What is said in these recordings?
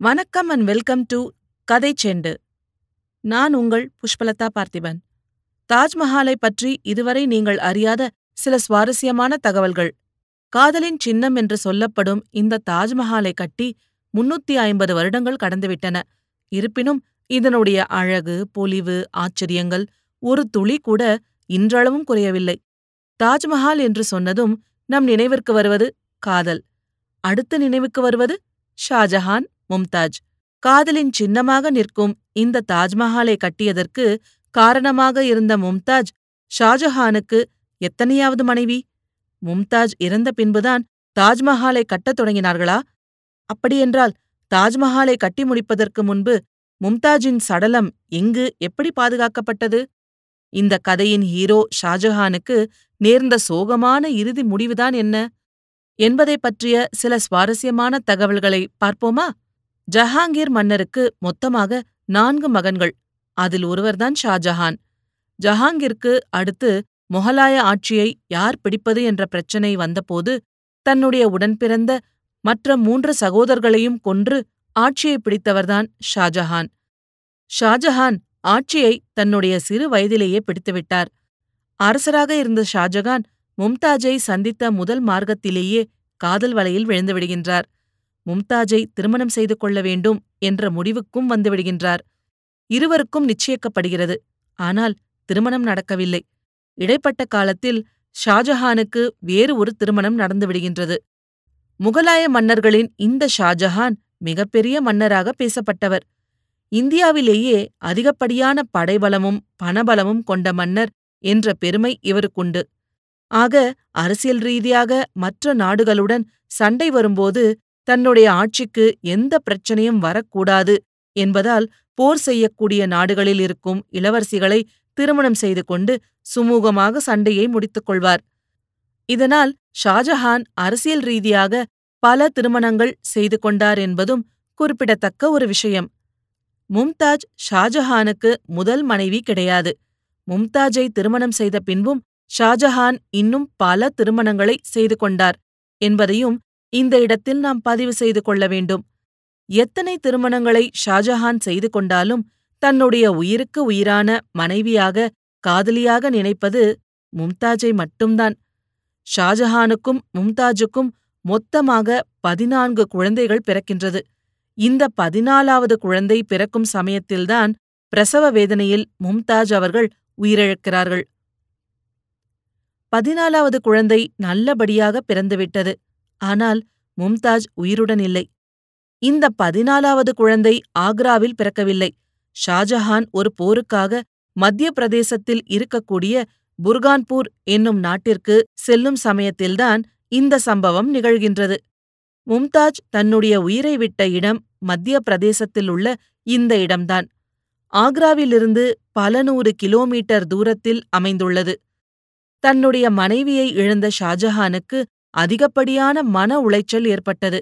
வணக்கம் and welcome to கதை செண்டு. நான் உங்கள் புஷ்பலதா பார்த்திபன். தாஜ்மஹாலை பற்றி இதுவரை நீங்கள் அறியாத சில சுவாரஸ்யமான தகவல்கள். காதலின் சின்னம் என்று சொல்லப்படும் இந்த தாஜ்மஹாலை கட்டி முன்னூத்தி ஐம்பது வருடங்கள் கடந்துவிட்டன. இருப்பினும் இதனுடைய அழகு பொலிவு ஆச்சரியங்கள் ஒரு துளி கூட இன்றளவும் குறையவில்லை. தாஜ்மஹால் என்று சொன்னதும் நம் நினைவிற்கு வருவது காதல். அடுத்து நினைவுக்கு வருவது ஷாஜஹான். மும்தாஜ் காதலின் சின்னமாக நிற்கும் இந்த தாஜ்மஹாலை கட்டியதற்கு காரணமாக இருந்த மும்தாஜ் ஷாஜஹானுக்கு எத்தனையாவது மனைவி? மும்தாஜ் இறந்த பின்புதான் தாஜ்மஹாலை கட்டத் தொடங்கினார்களா? அப்படியென்றால் தாஜ்மஹாலை கட்டி முடிப்பதற்கு முன்பு மும்தாஜின் சடலம் எங்கு எப்படி பாதுகாக்கப்பட்டது? இந்த கதையின் ஹீரோ ஷாஜஹானுக்கு நேர்ந்த சோகமான இறுதி முடிவுதான் என்ன? என்பதைப் பற்றிய சில சுவாரஸ்யமான தகவல்களை பார்ப்போமா? ஜஹாங்கீர் மன்னருக்கு மொத்தமாக நான்கு மகன்கள். அதில் ஒருவர்தான் ஷாஜஹான். ஜஹாங்கிற்கு அடுத்து மொகலாய ஆட்சியை யார் பிடிப்பது என்ற பிரச்சினை வந்தபோது தன்னுடைய உடன்பிறந்த மற்ற மூன்று சகோதரர்களையும் கொன்று ஆட்சியை பிடித்தவர்தான் ஷாஜஹான். ஷாஜஹான் ஆட்சியை தன்னுடைய சிறு வயதிலேயே பிடித்துவிட்டார். அரசராக இருந்த ஷாஜகான் மும்தாஜை சந்தித்த முதல் மார்க்கத்திலேயே காதல் வலையில் விழுந்துவிடுகின்றார் மும்தாஜை திருமணம் செய்து கொள்ள வேண்டும் என்ற முடிவுக்கும் வந்துவிடுகின்றார். இருவருக்கும் நிச்சயிக்கப்படுகிறது. ஆனால் திருமணம் நடக்கவில்லை. இடைப்பட்ட காலத்தில் ஷாஜஹானுக்கு வேறு ஒரு திருமணம் நடந்துவிடுகின்றது முகலாய மன்னர்களின் இந்த ஷாஜஹான் மிகப்பெரிய மன்னராக பேசப்பட்டவர். இந்தியாவிலேயே அதிகப்படியான படைபலமும் பணபலமும் கொண்ட மன்னர் என்ற பெருமை இவருக்குண்டு. ஆக அரசியல் ரீதியாக மற்ற நாடுகளுடன் சண்டை வரும்போது தன்னுடைய ஆட்சிக்கு எந்த பிரச்சனையும் வரக்கூடாது என்பதால் போர் செய்யக்கூடிய நாடுகளில் இருக்கும் இளவரசிகளை திருமணம் செய்து கொண்டு சுமூகமாக சண்டையை முடித்துக் கொள்வார். இதனால் ஷாஜஹான் அரசியல் ரீதியாக பல திருமணங்கள் செய்து கொண்டார் என்பதும் குறிப்பிடத்தக்க ஒரு விஷயம். மும்தாஜ் ஷாஜஹானுக்கு முதல் மனைவி கிடையாது. மும்தாஜை திருமணம் செய்த பின்பும் ஷாஜஹான் இன்னும் பல திருமணங்களை செய்து கொண்டார் என்பதையும் இந்த இடத்தில் நாம் பதிவு செய்து கொள்ள வேண்டும். எத்தனை திருமணங்களை ஷாஜஹான் செய்து கொண்டாலும் தன்னுடைய உயிருக்கு உயிரான மனைவியாக காதலியாக நினைப்பது மும்தாஜை மட்டும்தான். ஷாஜஹானுக்கும் மும்தாஜுக்கும் மொத்தமாக பதினான்கு குழந்தைகள் பிறக்கின்றது. இந்த பதினாலாவது குழந்தை பிறக்கும் சமயத்தில்தான் பிரசவ வேதனையில் மும்தாஜ் அவர்கள் உயிரிழக்கிறார்கள். பதினாலாவது குழந்தை நல்லபடியாக பிறந்துவிட்டது. ஆனால் மும்தாஜ் உயிருடன் இல்லை. இந்த பதினாலாவது குழந்தை ஆக்ராவில் பிறக்கவில்லை. ஷாஜஹான் ஒரு போருக்காக மத்திய பிரதேசத்தில் இருக்கக்கூடிய புர்கான்பூர் என்னும் நாட்டிற்கு செல்லும் சமயத்தில்தான் இந்த சம்பவம் நிகழ்கின்றது. மும்தாஜ் தன்னுடைய உயிரை விட்ட இடம் மத்திய பிரதேசத்தில் உள்ள இந்த இடம்தான். ஆக்ராவிலிருந்து பல நூறு கிலோமீட்டர் தூரத்தில் அமைந்துள்ளது. தன்னுடைய மனைவியை இழந்த ஷாஜஹானுக்கு அதிகப்படியான மன உளைச்சல் ஏற்பட்டது.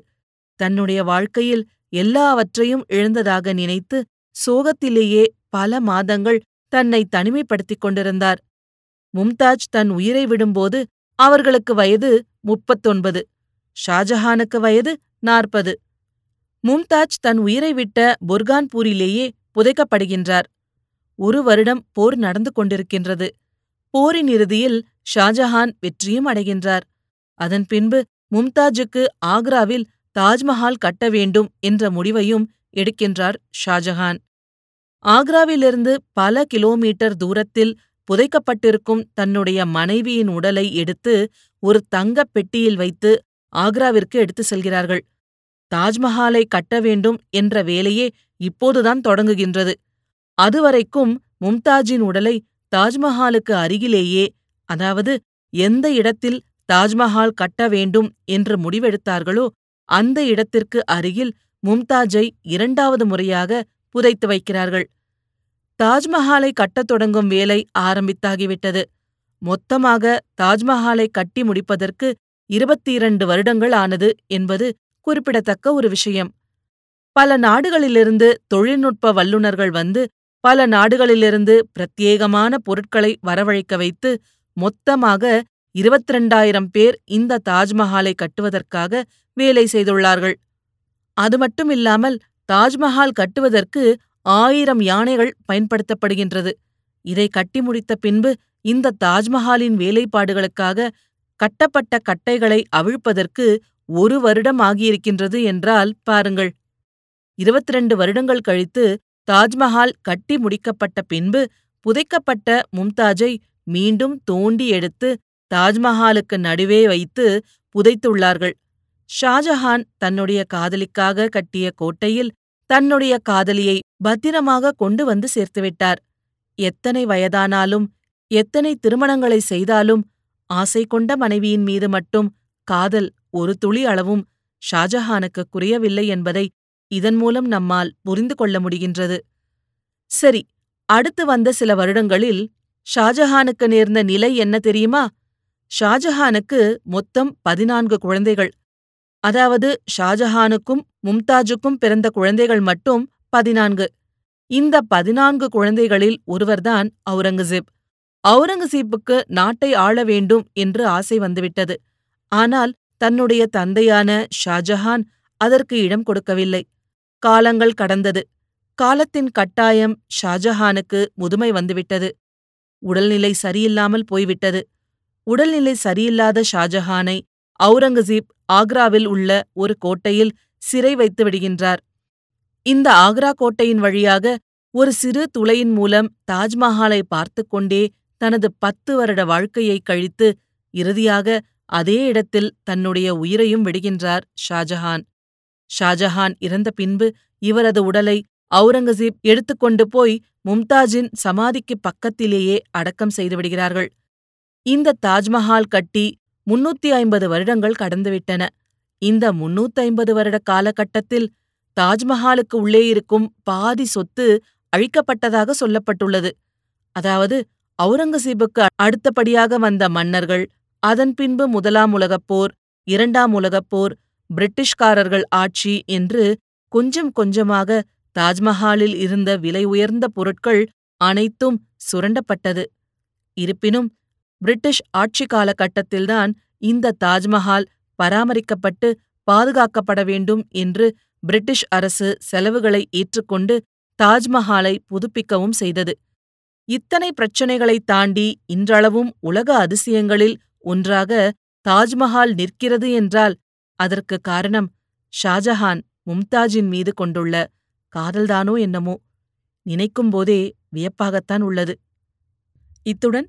தன்னுடைய வாழ்க்கையில் எல்லாவற்றையும் இழந்ததாக நினைத்து சோகத்திலேயே பல மாதங்கள் தன்னை தனிமைப்படுத்திக் கொண்டிருந்தார். மும்தாஜ் தன் உயிரை விடும்போது அவர்களுக்கு வயது முப்பத்தொன்பது ஷாஜஹானுக்கு வயது நாற்பது. மும்தாஜ் தன் உயிரை விட்ட புர்கான்பூரிலேயே புதைக்கப்படுகின்றார். ஒரு வருடம் போர் நடந்து கொண்டிருக்கின்றது. போரின் இறுதியில் ஷாஜஹான் வெற்றியும் அடைகின்றார். அதன் பின்பு மும்தாஜுக்கு ஆக்ராவில் தாஜ்மஹால் கட்ட வேண்டும் என்ற முடிவையும் எடுக்கின்றார் ஷாஜஹான். ஆக்ராவிலிருந்து பல கிலோமீட்டர் தூரத்தில் புதைக்கப்பட்டிருக்கும் தன்னுடைய மனைவியின் உடலை எடுத்து ஒரு தங்கப் பெட்டியில் வைத்து ஆக்ராவிற்கு எடுத்து செல்கிறார்கள். தாஜ்மஹாலை கட்ட வேண்டும் என்ற வேலையே இப்போதுதான் தொடங்குகின்றது. அதுவரைக்கும் மும்தாஜின் உடலை தாஜ்மஹாலுக்கு அருகிலேயே அதாவது எந்த இடத்தில் தாஜ்மஹால் கட்ட வேண்டும் என்று முடிவெடுத்தார்களோ அந்த இடத்திற்கு அருகில் மும்தாஜை இரண்டாவது முறையாக புதைத்து வைக்கிறார்கள். தாஜ்மஹாலை கட்டத் தொடங்கும் வேலை ஆரம்பித்தாகிவிட்டது. மொத்தமாக தாஜ்மஹாலை கட்டி முடிப்பதற்கு இருபத்தி இரண்டு வருடங்கள் ஆனது என்பது குறிப்பிடத்தக்க ஒரு விஷயம். பல நாடுகளிலிருந்து தொழில்நுட்ப வல்லுநர்கள் வந்து பல நாடுகளிலிருந்து பிரத்யேகமான பொருட்களை வரவழைக்க வைத்து மொத்தமாக இருபத்திரண்டாயிரம் பேர் இந்த தாஜ்மஹாலை கட்டுவதற்காக வேலை செய்துள்ளார்கள். அது மட்டுமில்லாமல் தாஜ்மஹால் கட்டுவதற்கு ஆயிரம் யானைகள் பயன்படுத்தப்படுகின்றது. இதை கட்டி முடித்த பின்பு இந்த தாஜ்மஹாலின் வேலைப்பாடுகளுக்காக கட்டப்பட்ட கட்டைகளை அவிழ்ப்பதற்கு ஒரு வருடம் ஆகியிருக்கின்றது என்றால் பாருங்கள். இருபத்தி ரெண்டு வருடங்கள் கழித்து தாஜ்மஹால் கட்டி முடிக்கப்பட்ட பின்பு புதைக்கப்பட்ட மும்தாஜை மீண்டும் தோண்டி எடுத்து தாஜ்மஹாலுக்கு நடுவே வைத்து புதைத்துள்ளார்கள். ஷாஜஹான் தன்னுடைய காதலிக்காக கட்டிய கோட்டையில் தன்னுடைய காதலியை பத்திரமாக கொண்டு வந்து சேர்த்துவிட்டார் எத்தனை வயதானாலும் எத்தனை திருமணங்களை செய்தாலும் ஆசை கொண்ட மனைவியின் மீது மட்டும் காதல் ஒரு துளி அளவும் ஷாஜஹானுக்கு குறையவில்லை என்பதை இதன் மூலம் நம்மால் புரிந்து கொள்ள முடிகின்றது. சரி அடுத்து வந்த சில வருடங்களில் ஷாஜஹானுக்கு நேர்ந்த நிலை என்ன தெரியுமா? ஷாஜஹானுக்கு மொத்தம் பதினான்கு குழந்தைகள். அதாவது ஷாஜஹானுக்கும் மும்தாஜுக்கும் பிறந்த குழந்தைகள் மட்டும் பதினான்கு. இந்த பதினான்கு குழந்தைகளில் ஒருவர்தான் அவுரங்கசீப் அவுரங்கசீப்புக்கு நாட்டை ஆள வேண்டும் என்று ஆசை வந்துவிட்டது. ஆனால் தன்னுடைய தந்தையான ஷாஜஹான் அதற்கு இடம் கொடுக்கவில்லை. காலங்கள் கடந்தது. காலத்தின் கட்டாயம் ஷாஜஹானுக்கு முதுமை வந்துவிட்டது. உடல்நிலை சரியில்லாமல் போய்விட்டது. உடல்நிலை சரியில்லாத ஷாஜஹானை அவுரங்கசீப் ஆக்ராவில் உள்ள ஒரு கோட்டையில் சிறை வைத்து விடுகின்றார். இந்த ஆக்ரா கோட்டையின் வழியாக ஒரு சிறு துளையின் மூலம் தாஜ்மஹாலை பார்த்து கொண்டே தனது பத்து வருட வாழ்க்கையை கழித்து இறுதியாக அதே இடத்தில் தன்னுடைய உயிரையும் விடுகின்றார் ஷாஜஹான். ஷாஜஹான் இறந்த பின்பு இவரது உடலை அவுரங்கசீப் எடுத்துக்கொண்டு போய் மும்தாஜின் சமாதிக்கு பக்கத்திலேயே அடக்கம் செய்துவிடுகிறார்கள் இந்த தாஜ்மஹால் கட்டி முன்னூத்தி ஐம்பது வருடங்கள் கடந்துவிட்டன. இந்த முன்னூத்தைம்பது வருட காலகட்டத்தில் தாஜ்மஹாலுக்கு உள்ளே இருக்கும் பாதி சொத்து அழிக்கப்பட்டதாக சொல்லப்பட்டுள்ளது. அதாவது அவுரங்கசீபுக்கு அடுத்தபடியாக வந்த மன்னர்கள் அதன் பின்பு முதலாம் உலகப் போர் இரண்டாம் உலகப் போர் பிரிட்டிஷ்காரர்கள் ஆட்சி என்று கொஞ்சம் கொஞ்சமாக தாஜ்மஹாலில் இருந்த விலை உயர்ந்த பொருட்கள் அனைத்தும் சுரண்டப்பட்டது. இருப்பினும் பிரிட்டிஷ் ஆட்சி காலகட்டத்தில்தான் இந்த தாஜ்மஹால் பராமரிக்கப்பட்டு பாதுகாக்கப்பட வேண்டும் என்று பிரிட்டிஷ் அரசு செலவுகளை ஏற்றுக்கொண்டு தாஜ்மஹாலை புதுப்பிக்கவும் செய்தது. இத்தனை பிரச்சனைகளைத் தாண்டி இன்றளவும் உலக அதிசயங்களில் ஒன்றாக தாஜ்மஹால் நிற்கிறது என்றால் அதற்கு காரணம் ஷாஜஹான் மும்தாஜின் மீது கொண்டுள்ள காதல்தானோ என்னமோ நினைக்கும்போதே வியப்பாகத்தான் உள்ளது. இத்துடன்